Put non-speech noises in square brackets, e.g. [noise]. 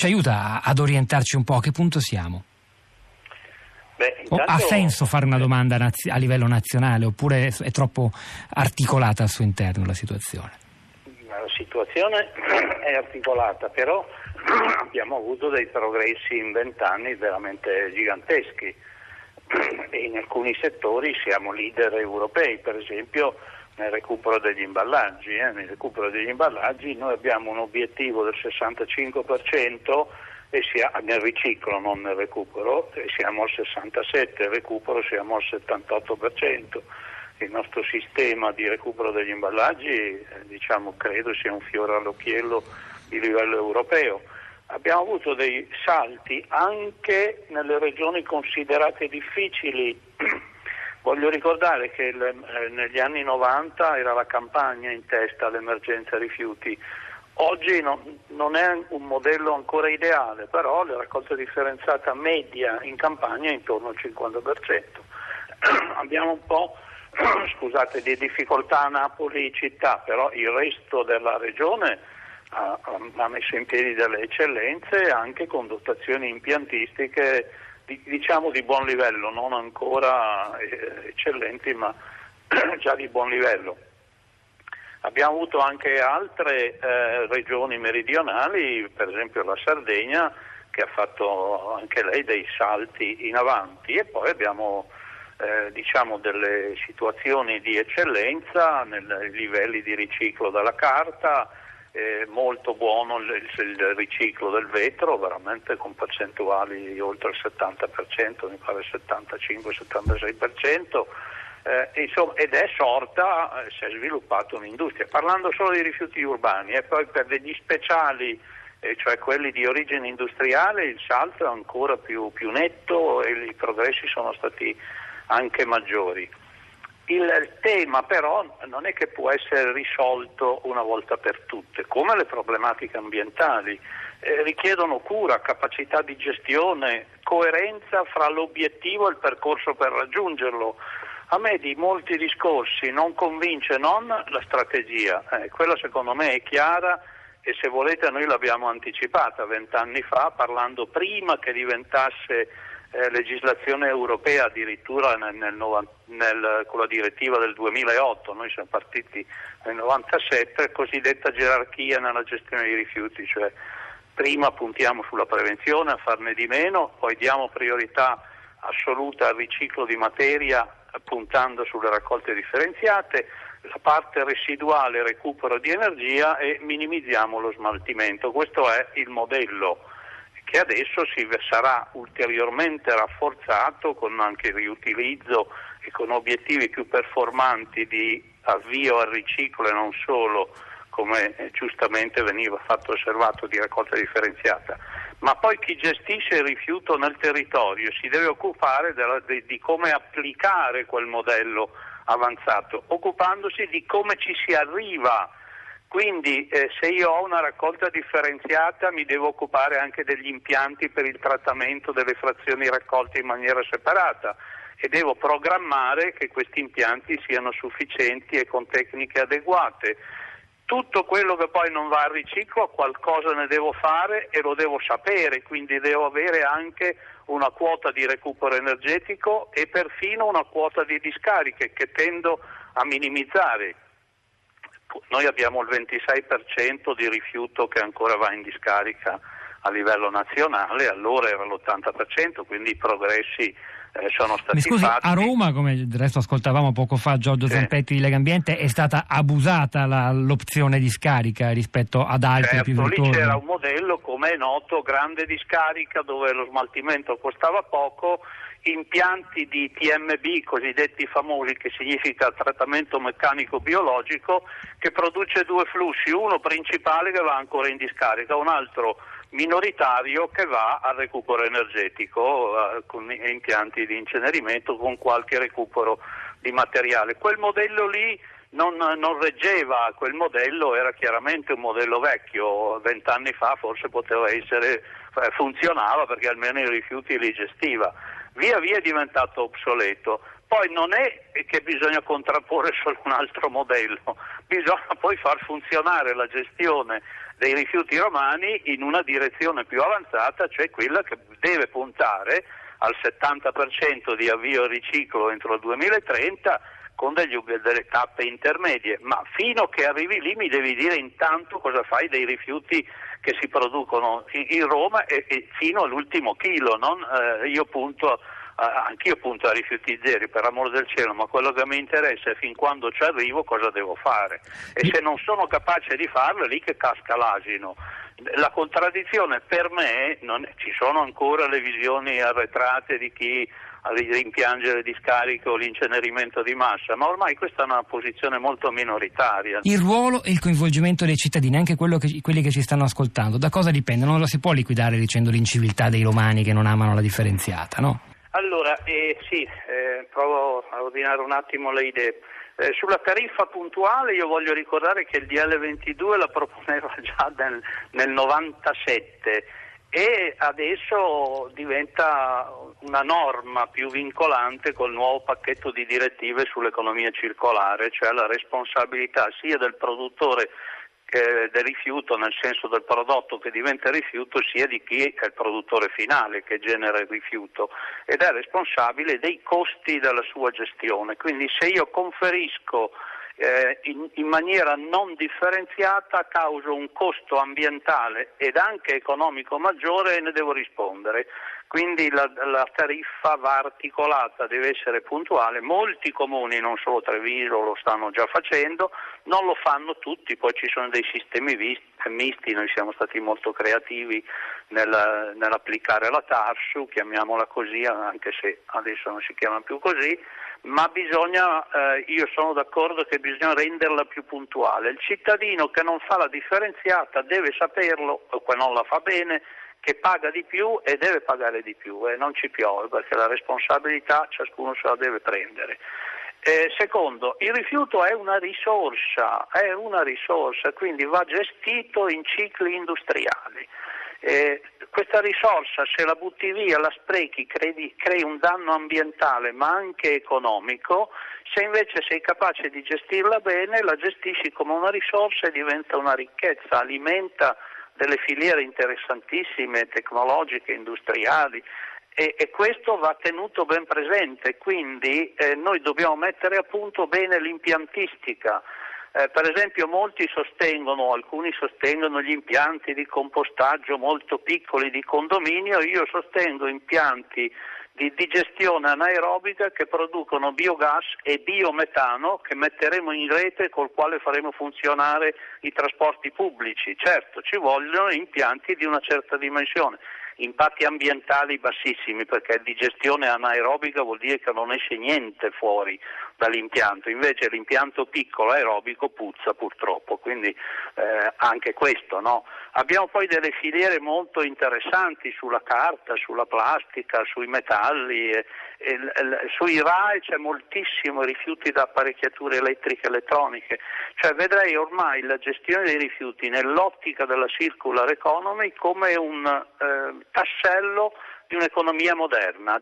Ci aiuta ad orientarci un po' a che punto siamo? Beh, intanto... Ha senso fare una domanda a livello nazionale oppure è troppo articolata al suo interno la situazione? La situazione [clears throat] è articolata, però [clears throat] abbiamo avuto dei progressi in vent'anni veramente giganteschi [clears throat] e in alcuni settori siamo leader europei, per esempio nel recupero degli imballaggi. Eh? Nel recupero degli imballaggi noi abbiamo un obiettivo del 65% e sia, nel riciclo, non nel recupero, e siamo al 67%, nel recupero siamo al 78%. Il nostro sistema di recupero degli imballaggi eh, diciamo, credo sia un fiore all'occhiello di livello europeo. Abbiamo avuto dei salti anche nelle regioni considerate difficili. [clears throat] Voglio ricordare che il, eh, negli anni 90 era la campagna in testa all'emergenza rifiuti Oggi no, non è un modello ancora ideale, però la raccolta differenziata media in campagna è intorno al 50%. [clears throat] Abbiamo un po' [clears throat] scusate, di difficoltà a Napoli città, però il resto della regione ha, ha messo in piedi delle eccellenze anche con dotazioni impiantistiche diciamo di buon livello, non ancora eh, eccellenti ma [clears throat] già di buon livello. Abbiamo avuto anche altre eh, regioni meridionali, per esempio la Sardegna, che ha fatto anche lei dei salti in avanti e poi abbiamo eh, diciamo delle situazioni di eccellenza nei livelli di riciclo della carta, eh, molto buono il, il, riciclo del vetro, veramente con percentuali oltre il 70%, mi pare il 75-76% eh, insomma, ed è sorta, eh, si è sviluppata un'industria. Parlando solo di rifiuti urbani e poi per degli speciali, eh, cioè quelli di origine industriale, il salto è ancora più, più netto e i progressi sono stati anche maggiori. Il tema però non è che può essere risolto una volta per tutte, come le problematiche ambientali. Eh, richiedono cura, capacità di gestione, coerenza fra l'obiettivo e il percorso per raggiungerlo. A me di molti discorsi non convince non la strategia, eh, quella secondo me è chiara e se volete noi l'abbiamo anticipata vent'anni fa parlando prima che diventasse eh, legislazione europea addirittura nel, nel, nel, con la direttiva del 2008, noi siamo partiti nel 97, cosiddetta gerarchia nella gestione dei rifiuti, cioè prima puntiamo sulla prevenzione, a farne di meno, poi diamo priorità assoluta al riciclo di materia puntando sulle raccolte differenziate, la parte residuale recupero di energia e minimizziamo lo smaltimento. Questo è il modello che adesso si sarà ulteriormente rafforzato con anche il riutilizzo e con obiettivi più performanti di avvio al riciclo e non solo come giustamente veniva fatto osservato di raccolta differenziata ma poi chi gestisce il rifiuto nel territorio si deve occupare della, di, di, come applicare quel modello avanzato, occupandosi di come ci si arriva. Quindi eh, se io ho una raccolta differenziata mi devo occupare anche degli impianti per il trattamento delle frazioni raccolte in maniera separata e devo programmare che questi impianti siano sufficienti e con tecniche adeguate tutto quello che poi non va al riciclo qualcosa ne devo fare e lo devo sapere, quindi devo avere anche una quota di recupero energetico e perfino una quota di discariche che tendo a minimizzare. Noi abbiamo il 26% di rifiuto che ancora va in discarica a livello nazionale, allora era l'80%, quindi i progressi eh, sono stati Mi scusi, fatti. a Roma, come del resto ascoltavamo poco fa Giorgio sì. Zampetti di Legambiente, è stata abusata la, l'opzione di scarica rispetto ad altri certo, più virtuosi. lì c'era un modello, come è noto, grande discarica dove lo smaltimento costava poco, impianti di TMB, cosiddetti famosi, che significa trattamento meccanico biologico, che produce due flussi, uno principale che va ancora in discarica, un altro minoritario che va al recupero energetico eh, con impianti di incenerimento con qualche recupero di materiale. Quel modello lì non, non, reggeva, quel modello era chiaramente un modello vecchio, vent'anni fa forse poteva essere, eh, funzionava perché almeno i rifiuti li gestiva. Via via è diventato obsoleto. Poi non è che bisogna contrapporre [laughs] solo un altro modello, bisogna poi far funzionare la gestione dei rifiuti romani in una direzione più avanzata, cioè quella che deve puntare al 70% di avvio al riciclo entro il 2030 con degli, delle tappe intermedie, ma fino che arrivi lì mi devi dire intanto cosa fai dei rifiuti che si producono in, Roma e, e, fino all'ultimo chilo, non, eh, io punto anch'io punto a rifiuti zeri per amore del cielo, ma quello che mi interessa è fin quando ci arrivo cosa devo fare e se non sono capace di farlo è lì che casca l'asino. La contraddizione per me, non, ci sono ancora le visioni arretrate di chi rimpiange le discariche o l'incenerimento di massa, ma ormai questa è una posizione molto minoritaria. Il ruolo e il coinvolgimento dei cittadini, anche che, quelli che ci stanno ascoltando, da cosa dipende? Non lo si può liquidare dicendo l'inciviltà dei romani che non amano la differenziata, no? Allora, eh, sì, eh, provo a ordinare un attimo le idee. Eh, sulla tariffa puntuale io voglio ricordare che il DL22 la proponeva [laughs] già nel, nel 97 e adesso diventa una norma più vincolante col nuovo pacchetto di direttive sull'economia circolare, cioè la responsabilità sia del produttore del rifiuto nel senso del prodotto che diventa rifiuto sia di chi è il produttore finale che genera il rifiuto ed è responsabile dei costi della sua gestione. Quindi se io conferisco eh, in, in, maniera non differenziata causa un costo ambientale ed anche economico maggiore e ne devo rispondere. Quindi la, la, tariffa va articolata, deve essere puntuale. Molti comuni, non solo Treviso, lo stanno già facendo, non lo fanno tutti, poi ci sono dei sistemi misti, noi siamo stati molto creativi nel, nell'applicare la TARSU, chiamiamola così, anche se adesso non si chiama più così, ma bisogna, eh, io sono d'accordo che bisogna renderla più puntuale. Il cittadino che non fa la differenziata deve saperlo, o che non la fa bene, che paga di più e deve pagare di più e non ci piove perché la responsabilità ciascuno se la deve prendere. Eh, secondo, il rifiuto è una risorsa, è una risorsa, quindi va gestito in cicli industriali. Eh, questa risorsa se la butti via, la sprechi, crei, crei un danno ambientale ma anche economico, se invece sei capace di gestirla bene, la gestisci come una risorsa e diventa una ricchezza, alimenta delle filiere interessantissime, tecnologiche, industriali. E, e questo va tenuto ben presente, quindi eh, noi dobbiamo mettere a punto bene l'impiantistica, eh, per esempio molti sostengono, alcuni sostengono gli impianti di compostaggio molto piccoli di condominio, io sostengo impianti di digestione anaerobica che producono biogas e biometano che metteremo in rete col quale faremo funzionare i trasporti pubblici. Certo, ci vogliono impianti di una certa dimensione impatti ambientali bassissimi perché digestione anaerobica vuol dire che non esce niente fuori dall'impianto, invece l'impianto piccolo aerobico puzza purtroppo, quindi eh, anche questo. No? Abbiamo poi delle filiere molto interessanti sulla carta, sulla plastica, sui metalli, e, e, e, sui RAE c'è moltissimo rifiuti da apparecchiature elettriche e elettroniche, cioè vedrei ormai la gestione dei rifiuti nell'ottica della circular economy come un eh, tassello di un'economia moderna.